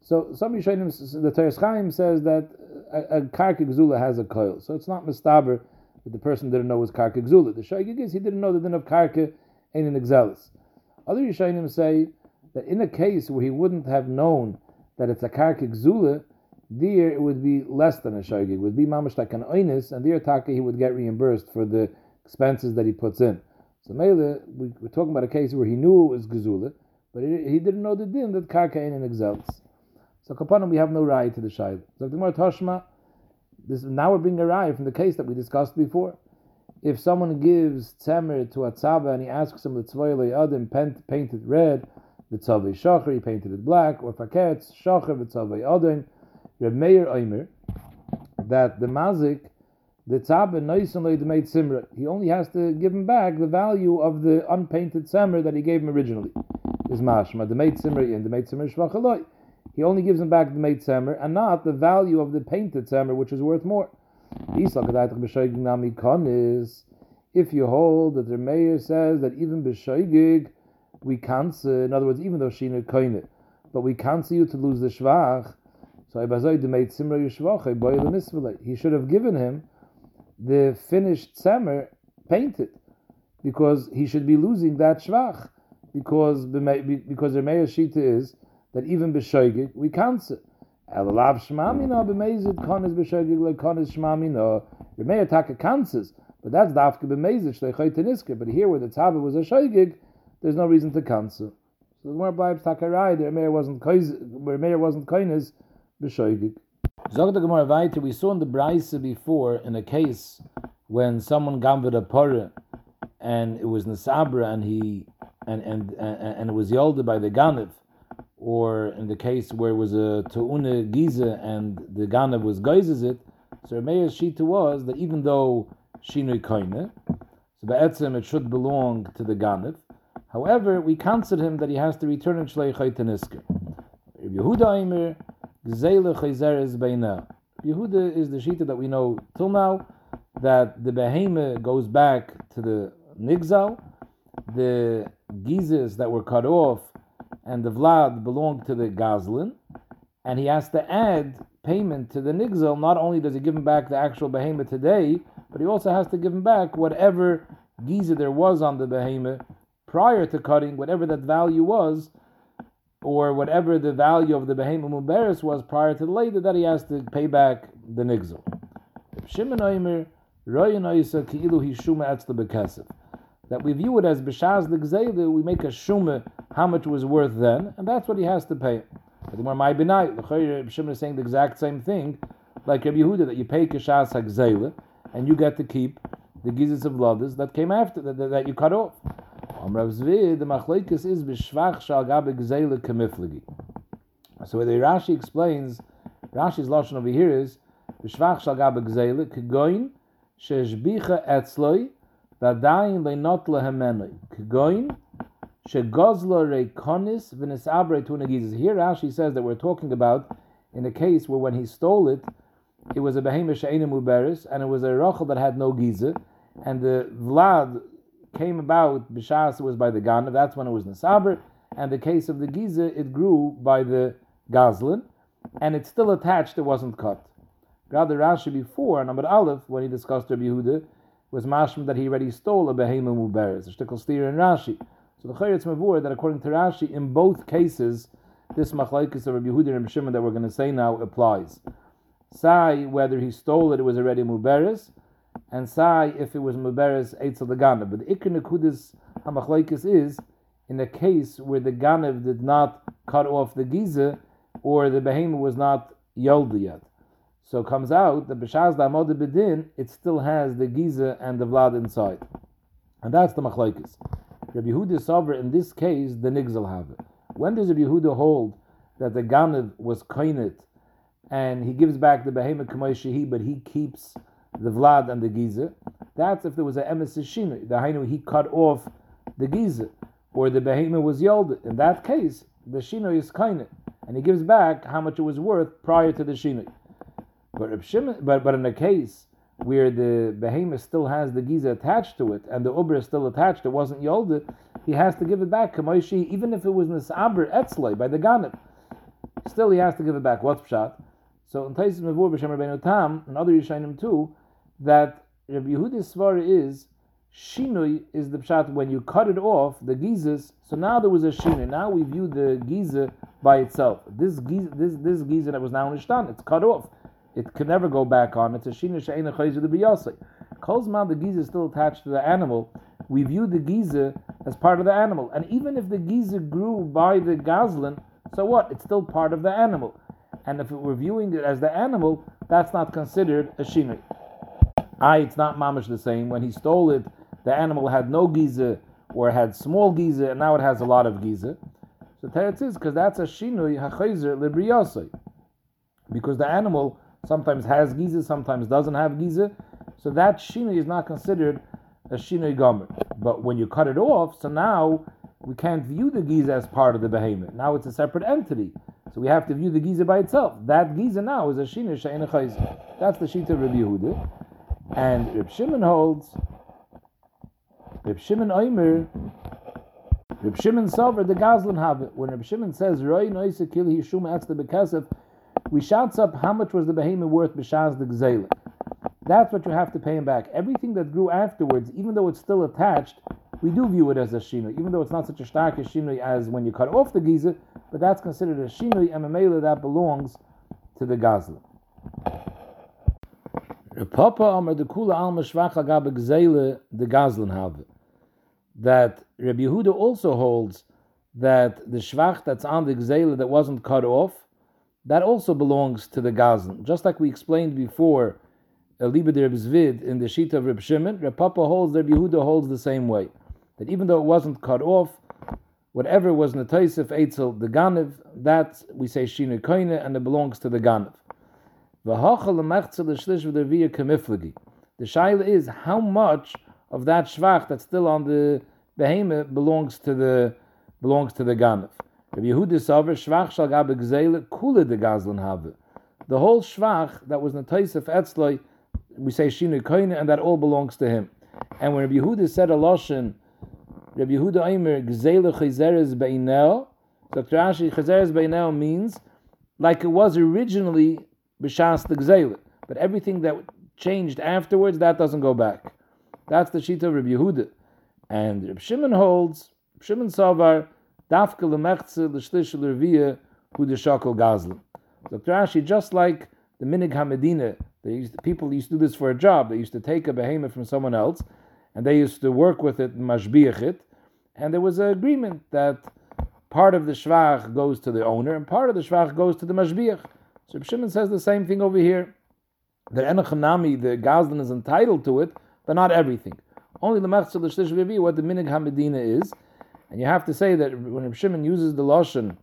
So some Yishayim, the Teres Chaim says that a, a has a coil, so it's not mistaber that the person didn't know was karka gzula. The shoygig is he didn't know the din of karka ain't an exelis. Other Yishayim say that in a case where he wouldn't have known that it's a karka gzula, there it would be less than a shoygig. It would be mamash like an oinis, and there taka he would get reimbursed for the expenses that he puts in. So Mele, we, are talking about a case where he knew it was Gezula, but he, he didn't know the din that Karka in exalts. So Kapanim, we have no right to the Shail. So Gemara Toshma, this, now we're bringing a right from the case that we discussed before. If someone gives tzemer to a tzava and he asks him the tzvoyle adam painted red, the tzavay shacher, he painted it black, or faketz shacher, the tzavay adam, Reb Meir Oimer, that the mazik the tzab and noisan the made simra. He only has to give him back the value of the unpainted simra that he gave him originally. Is mashma the made simra and the made simra shvachaloi. He only gives him back the made simra and not the value of the painted simra, which is worth more. If you hold that the mayor says that even b'shoigig we can't, in other words, even though she koine, but we can't see you to lose the shvach. So he should have given him the finished semer painted, because he should be losing that shvach, because because the Meir Shita is that even b'shoigig we cancel. Elalav shmamina b'mezid konis b'shoigig le konis. The taka cancels, but that's dafke b'mezid shleichayt tenisker. But here where the tzava was a shoigig, there's no reason to cancel. So the more blibes takarai, the Meir wasn't where Meir wasn't konis b'shoigig. Zog Gemara we saw in the Braise before in a case when someone gambled a pora and it was Nisabra and he and and and, and it was yielded by the Ganav, or in the case where it was a Tu'una Giza and the Ganav was Geizes it, so Rameya's Shita was that even though Shinui Koine, so Be'etzim it should belong to the Ganav. However, we counsel him that he has to return in Shlei Chaytanisker. Yehuda Eimer, Gzeile Chayzeres Beina. Yehuda is the shita that we know till now, that the behema goes back to the nigzal, the gizes that were cut off, and the vlad belong to the gazlin, and he has to add payment to the nigzal. Not only does he give him back the actual behema today, but he also has to give him back whatever giza there was on the behema prior to cutting, whatever that value was, or whatever the value of the behema muberis was prior to the later, that he has to pay back the Bekesef. That we view it as B'Shaz the we make a Shuma how much was worth then, and that's what he has to pay. But the more my benai, the Shimon is saying the exact same thing, like Rabbi Yehuda, that you pay Kishas Hagzela, and you get to keep the gizis of blooders that came after that, that you cut off. Am Rav Zvid, the machlekes is b'shvach shal gabe gzeile kemiflegi. So the Rashi explains, Rashi's lashon over here is b'shvach shal gabe gzeile kegoin sheshbicha etzloi v'adayin leinot lehemenoi kegoin shegozlo reikonis v'nisabre tunagizes. Here Rashi says that we're talking about in a case where when he stole it, it was a behemoth she'ena muberis, and it was a rochel that had no giza, and the vlad came about Bishas was by the ganav. That's when it was nesaber, and the case of the giza it grew by the gazlin, and it's still attached. It wasn't cut. Rather, Rashi before number Aleph when he discussed Rabbi Yehuda was mashma that he already stole a behemoth muberis, a shtickle steer in Rashi. So the Chayretz Mavur that according to Rashi, in both cases, this machlaikas of Rabbi Yehuda and Shimon that we're going to say now applies. Sai, whether he stole it, it was already Muberis, and Sai, if it was Muberis, Eitzel the Ganav. But the Ikr Nekudis HaMachlaikis is in a case where the Ganav did not cut off the Giza, or the Behemoth was not Yolda yet. So it comes out that B'Shaz Da'amod Bedin, it still has the Giza and the Vlad inside. And that's the Machlaikis. Rabbi Yehuda Sover, in this case, the Nigzal have it. When does Rabbi Yehuda hold that the Ganav was Kainit and he gives back the behemoth kamoy but he keeps the vlad and the giza. That's if there was an emes shinu. The hainu he cut off the giza, or the behemoth was yelled. In that case, the shinu is kainit, and he gives back how much it was worth prior to the shinu. But but but in a case where the behemoth still has the giza attached to it, and the uber is still attached, it wasn't yolded, he has to give it back kamoy even if it was nisaber etzloi by the ganif. Still, he has to give it back. What's pshat? So in Taisim Mavur B'Shem Rabbeinu Tam and other Yishayim too, that Rabbi Yehuda's svar is Shinui is the pshat when you cut it off the gizas. So now there was a shinui. Now we view the giza by itself. This giza, this this giza that was now nishtan, it's cut off. It can never go back on. It's a shinui she'ena chayzer the biyasei. Kolzman the giza is still attached to the animal. We view the giza as part of the animal, and even if the giza grew by the gazlan, so what? It's still part of the animal and if we're viewing it as the animal, that's not considered a shinui. I, it's not mamish the same. When he stole it, the animal had no giza or had small giza, and now it has a lot of giza. So teretz is because that's a shinui hachayzer libriyosei. Because the animal sometimes has giza, sometimes doesn't have giza. So that shinui is not considered a shinui gomer. But when you cut it off, so now we can't view the giza as part of the behemoth. Now it's a separate entity. So we have to view the Giza by itself. That Giza now is a Shayna Chayz. That's the Shita of Rabbi Yehuda. And Reb Shimon holds, Reb Shimon Oimer, Reb Shimon Sover, the Gazlan have it. When Reb Shimon says, Roy Noisa Kil Yishum the Bekesef, we shouts up how much was the behemoth worth b'shaz the gzela. That's what you have to pay him back. Everything that grew afterwards, even though it's still attached, we do view it as a shinui, even though it's not such a stark shinui as when you cut off the giza, but that's considered a shinui and a that belongs to the gazla. Papa Amar the Kula Alma Shvach Agab the Gazlan have that Rabbi Yehuda also holds that the shvach that's on the gzela that wasn't cut off, that also belongs to the gazlan. Just like we explained before, Eliba de Zvid in the sheet of Reb Shimon, Reb Papa holds, Reb Yehuda holds the same way that even though it wasn't cut off, whatever was Netaisif Eitzel the Ganiv, that we say Shina Koine, and it belongs to the Ganiv. The shaila is how much of that shvach that's still on the behemoth belongs to the belongs to the Ganiv. Rabbi Yehuda Saver shvach shal gabe gzeile kule de gazlan have. the whole shvach that was Nataisef Etzloi, we say Shinu Koine, and that all belongs to him. And when Rabbi Yehuda said a Loshen, Rabbi Yehuda Aimer, Gzele Chazeres Beinel, Dr. Ashi, Chazeres Beinel means like it was originally B'Shas the But everything that changed afterwards, that doesn't go back. That's the Shita of Rabbi Yehuda. And Rabbi Shimon holds, Shimon Savar, Dafka Lemechze, L'Shlish L'Rviyah, Hu Shakal Gazlan. Dr. Ashi, just like the Minig HaMedina, used to, people used to do this for a job. They used to take a behemoth from someone else, and they used to work with it, mashbiach it, and there was an agreement that part of the shvach goes to the owner, and part of the shvach goes to the mashbiach. So Shimon says the same thing over here. That Enochanami, the Gazlan is entitled to it, but not everything. Only the Machzor L'Shlish what the Minig HaMedina is. And you have to say that when Shimon uses the Lashon,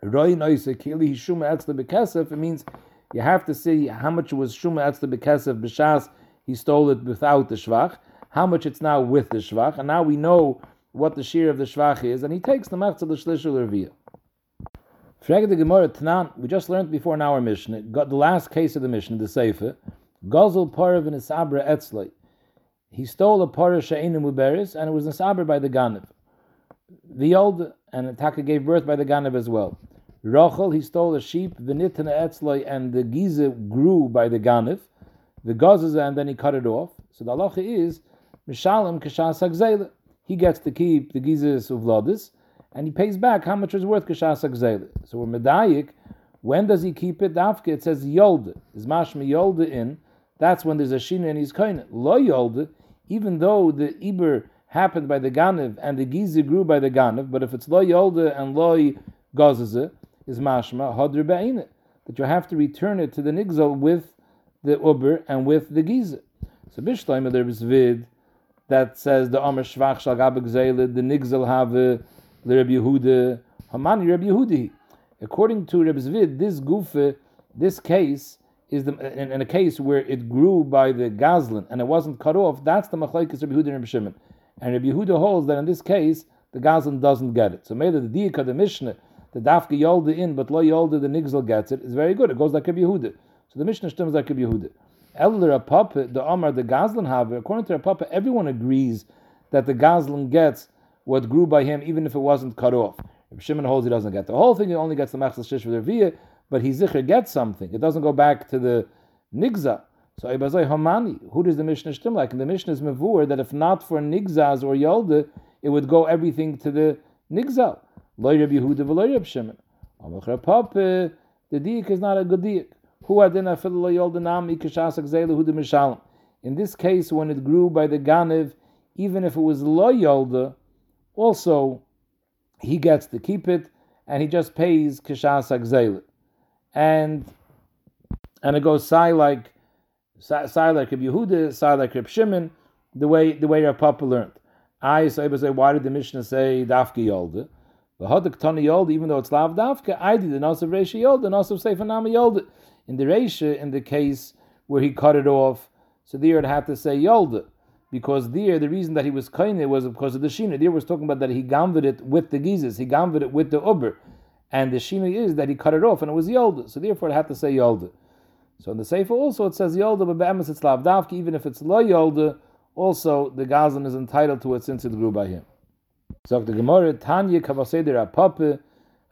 Roy Noise Kili Shuma Etzle Bekesef, it means you have to see how much was Shuma Etzle Bekesef B'Shas, he stole it without the Shvach, how much it's now with the Shvach, and now we know what the shear of the Shvach is, and he takes the Machzor L'Shlish L'Rviyah. We just learned before in our Mishnah, got the last case of the Mishnah, the Sefer, Gozel Parav in Isabra Etzlei. He stole a Parah Sha'ina Muberis, and it was Isabra by the Ganav. The old, and Taka gave birth by the Ganav as well. Rachel, he stole a sheep, Vinitana Etzlei, and the Giza grew by the Ganav. The Gazaza, and then he cut it off. So the halacha is, Mishalim Kashas He gets to keep the Gizas Uvladis, and he pays back how much is worth kashas gzeila. So we're medayik. When does he keep it? Dafke it says yolde is mashma yolde in. That's when there's a shina in his koine. Lo yolde, even though the iber happened by the ganiv and the giza grew by the ganiv, but if it's lo yolde and lo gazaze is mashma hadr be'ine that you have to return it to the nigzal with the uber and with the giza. So bishleim there is vid that says the Amr Shvach Shal the Nigzal have the Rabbi Yehuda, Hamani Rabbi Yehudi. According to Rabbi Zvid, this gufa, this case is the in, in, a case where it grew by the gazlan and it wasn't cut off. That's the machlekes Rabbi Yehuda and Rabbi Shimon. And Rabbi Yehuda holds that in this case the gazlan doesn't get it. So maybe the diak the Mishnah, the dafka yolda in, but lo yolda the nigzel gets it is very good. It goes like Rabbi Yehuda. So the Mishnah stems like Rabbi Yehuda. Elder Papa, the Omar, the Gazlan have, according to Papa, everyone agrees that the Gazlan gets what grew by him, even if it wasn't cut off. If Shimon holds he doesn't get the whole thing, he only gets the machzas shish with via, but he zikr gets something. It doesn't go back to the nigza. So Ibazai Hamani, who does the Mishnah stem like? And the Mishnah is mevur that if not for nigzas or yolde, it would go everything to the nigza. Loy Reb Yehuda v'loy Reb Shimon. The diik is not a good diik. Who adina fil lo yolde nam ikashas akzeilu hu de. In this case, when it grew by the ganiv, even if it was lo yolde, also he gets to keep it and he just pays kishas agzeil. And and it goes sai like sai like Reb Yehuda, sai like Reb Shimon, the way the way Rav Papa learned. I say, why did the Mishnah say dafke yolde? The hadik tani yolde, even though it's lav dafke, I did the nasav reisha yolde, nasav nama yolde. In the reisha, in the case where he cut it off, so there it had to say yolde because there the reason that he was kaine was because of the shina. There was talking about that he gamvid it with the gizes, he gamvid it with the uber, and the shina is that he cut it off and it was yolda. So therefore, it had to say yolda. So in the sefer also it says yolda, but be'emes it's lavdavki. Even if it's lo yolda, also the gazlan is entitled to it since it grew by him. So the Gemara Tanya Kavaseder Apape,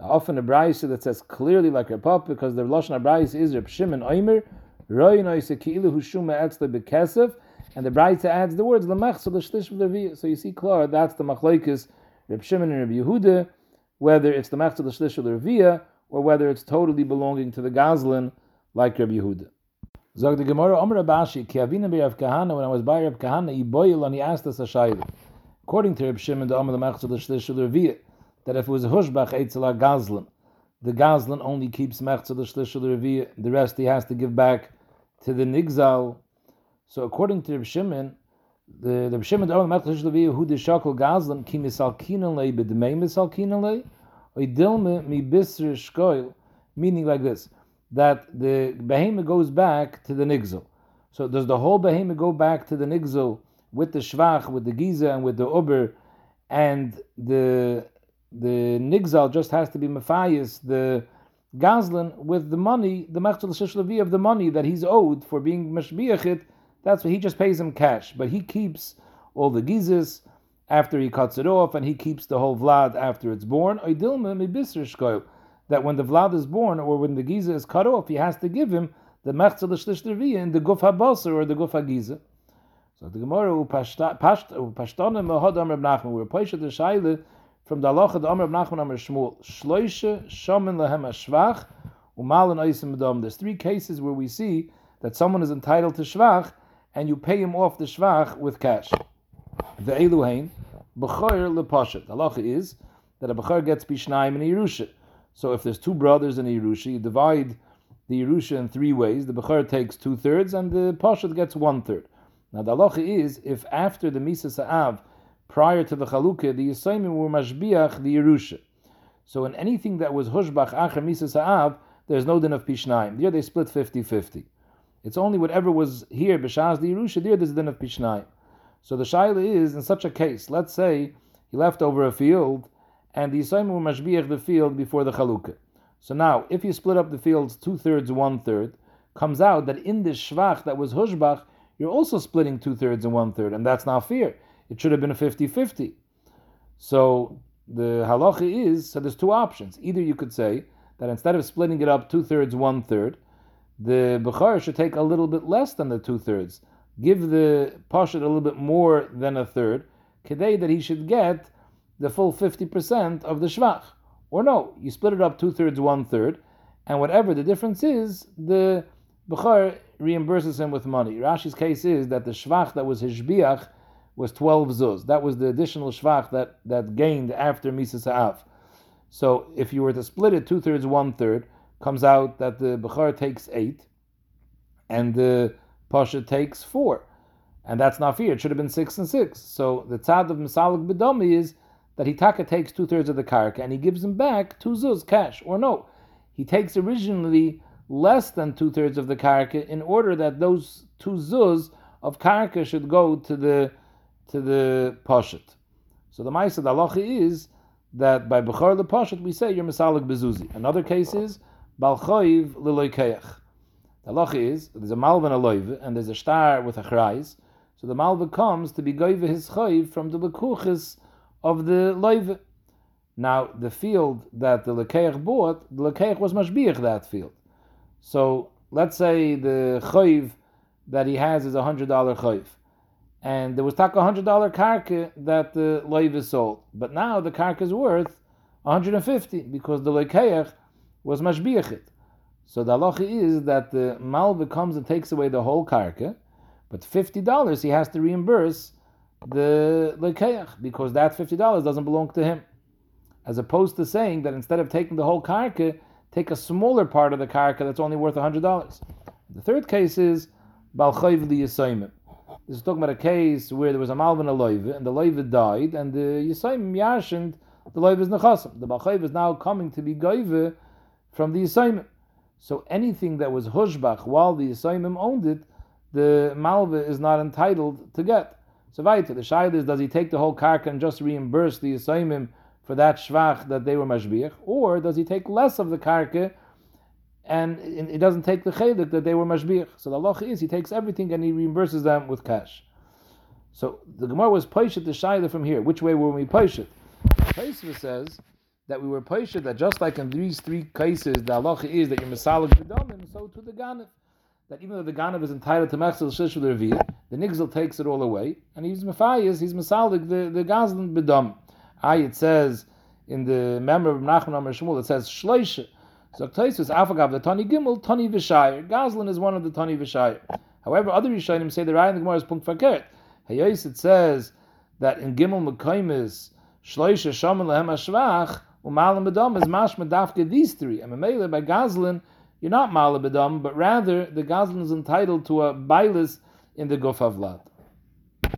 often a brayse that says clearly like a papa because the lashon brayse is Reb Shimon Omer, Roy Noisekilu Hushuma Etzle Bekesef. And the Braita adds the words Lamech so the So you see, Klar, that's the machlekes Reb Shimon and Reb Yehuda, whether it's the mech the shlish Revia or whether it's totally belonging to the Gazlan, like Reb Yehuda. Zog the Gemara Omer Abashi Ki Avina Kahana when I was by Rav Kahana he Iboyel and he asked us a shayla. According to Reb Shimon, the Omer the the Revia, that if it was a hushbach eitzel Gazlan, the Gazlan only keeps mech the Revia, the rest he has to give back to the Nigzal so according to Reb Shimon, the Reb Shimon the Olam Mechlish Levi who the Shakal Gazlan ki misal kinale b'dmei misal kinale oidilme mi bisr shkoil, meaning like this that the behemoth goes back to the nigzel. So does the whole behemoth go back to the nigzel with the shvach, with the giza, and with the uber, and the the nigzal just has to be mafayis the Gazlan with the money, the mechtel shishlevi of the money that he's owed for being mashbiachit. That's what he just pays him cash, but he keeps all the gizes after he cuts it off, and he keeps the whole vlad after it's born. That when the vlad is born or when the giza is cut off, he has to give him the mechzel shishlevi in the guf habasar or the guf hagiza. So the Gemara upashtana mahadam Reb Nachman. We're paisha the shaila from the halacha the Amr Nachman Amr Shmuel. Shloisha shomen lehem ashvach umalan oisim adam. There's three cases where we see that someone is entitled to shvach and you pay him off the shvach with cash. The eluhain b'choyer lepashet. The halacha is that a b'choyer gets bishnaim in a yerusha. So if there's two brothers in yerusha, you divide the yerusha in three ways. The b'choyer takes two thirds and the pashat gets one third. Now the halacha is if after the misa sa'av prior to the Chalukah, the Yisayimim were Mashbiach the Yerusha. So in anything that was Hushbach Acher Misa Sa'av, there's no din of Pishnaim. Here they split 50-50. It's only whatever was here, B'Shaz the Yerusha, there there's din of Pishnaim. So the Shaila is, in such a case, let's say he left over a field, and the Yisayim Mashbiach the field before the Chalukah. So now, if you split up the fields two-thirds, one-third, comes out that in this Shvach that was Hushbach, you're also splitting two-thirds and one-third, and that's not fair it should have been a 50 50. So the halacha is so there's two options. Either you could say that instead of splitting it up two thirds, one third, the Bukhara should take a little bit less than the two thirds. Give the Pashat a little bit more than a third, today that he should get the full 50% of the Shvach. Or no, you split it up two thirds, one third, and whatever the difference is, the Bukhar reimburses him with money. Rashi's case is that the Shvach that was his Shbiach was 12 zuz. That was the additional shvach that, that gained after Misa Sa'af. So if you were to split it two thirds, one third, comes out that the Bechar takes eight and the Pasha takes four. And that's not fair. It should have been six and six. So the tzad of Misalik Bedami is that Hitaka takes two thirds of the karka and he gives him back two zuz cash. Or no, he takes originally less than two thirds of the karka in order that those two zuz of karka should go to the to the Pashat. So the Maisa Dalacha is that by Bechar the Pashat we say you're Masalik Bezuzi. Another case is Balchoiv Liloikeach. The halacha is there's a malva and a loive, and there's a star with a chrais. So the malva comes to be goive his chayiv from the lekuchis of the loive. Now the field that the lekeach bought, the lekeach was mashbiach that field. So let's say the chayiv that he has is a hundred dollar chayiv and there was taka hundred dollar karka that the loiv sold, but now the karka is worth 150 because the lekeach was mashbiachit. So the halacha is that the malva comes and takes away the whole karka, but fifty dollars he has to reimburse the lekeach because that fifty dollars doesn't belong to him, as opposed to saying that instead of taking the whole karka, take a smaller part of the karka that's only worth hundred dollars. The third case is balchayv liyasayim. This is talking about a case where there was a malvin a loive, and the loive died, and the Yisayim yashend, the loive is nechasim. The Balchayv is now coming to be goive from the Yisayim. So anything that was hushbach while the Yisayim owned it, the malva is not entitled to get. So weiter, the shaila is, does he take the whole karka and just reimburse the Yisayim for that shvach that they were mashbiach, or does he take less of the karka and it doesn't take the chelik that they were mashbiach. So the Allah is he takes everything and he reimburses them with cash. So the Gemara was paishet the shaila from here. Which way were we paishet? Paishet says that we were paishet that just like in these three cases, the Allah is that you're masalik b'domim, so to the ganif. That even though the ganif is entitled to mechzel shish the the nigzel takes it all away, and he's mafayis, he's masalik the the gazlan b'dom. I it says in the member of Nachman Amar Shmuel, it says shloisha. So Taisus Afagav the Tani Gimel Tani Vishayir. Gazlan is one of the Tani Vishayir. However, other Rishonim say the Raya in the Gemara is Punkt Fakert. Hayos it says that in Gimel Mekaimis Shloisha Shaman Lehem Ashvach Umalam Bedam is Mashma Dafke these three. And Mamela by Gazlan you're not Malam Bedam, but rather the Gazlan is entitled to a bailis in the Vlad.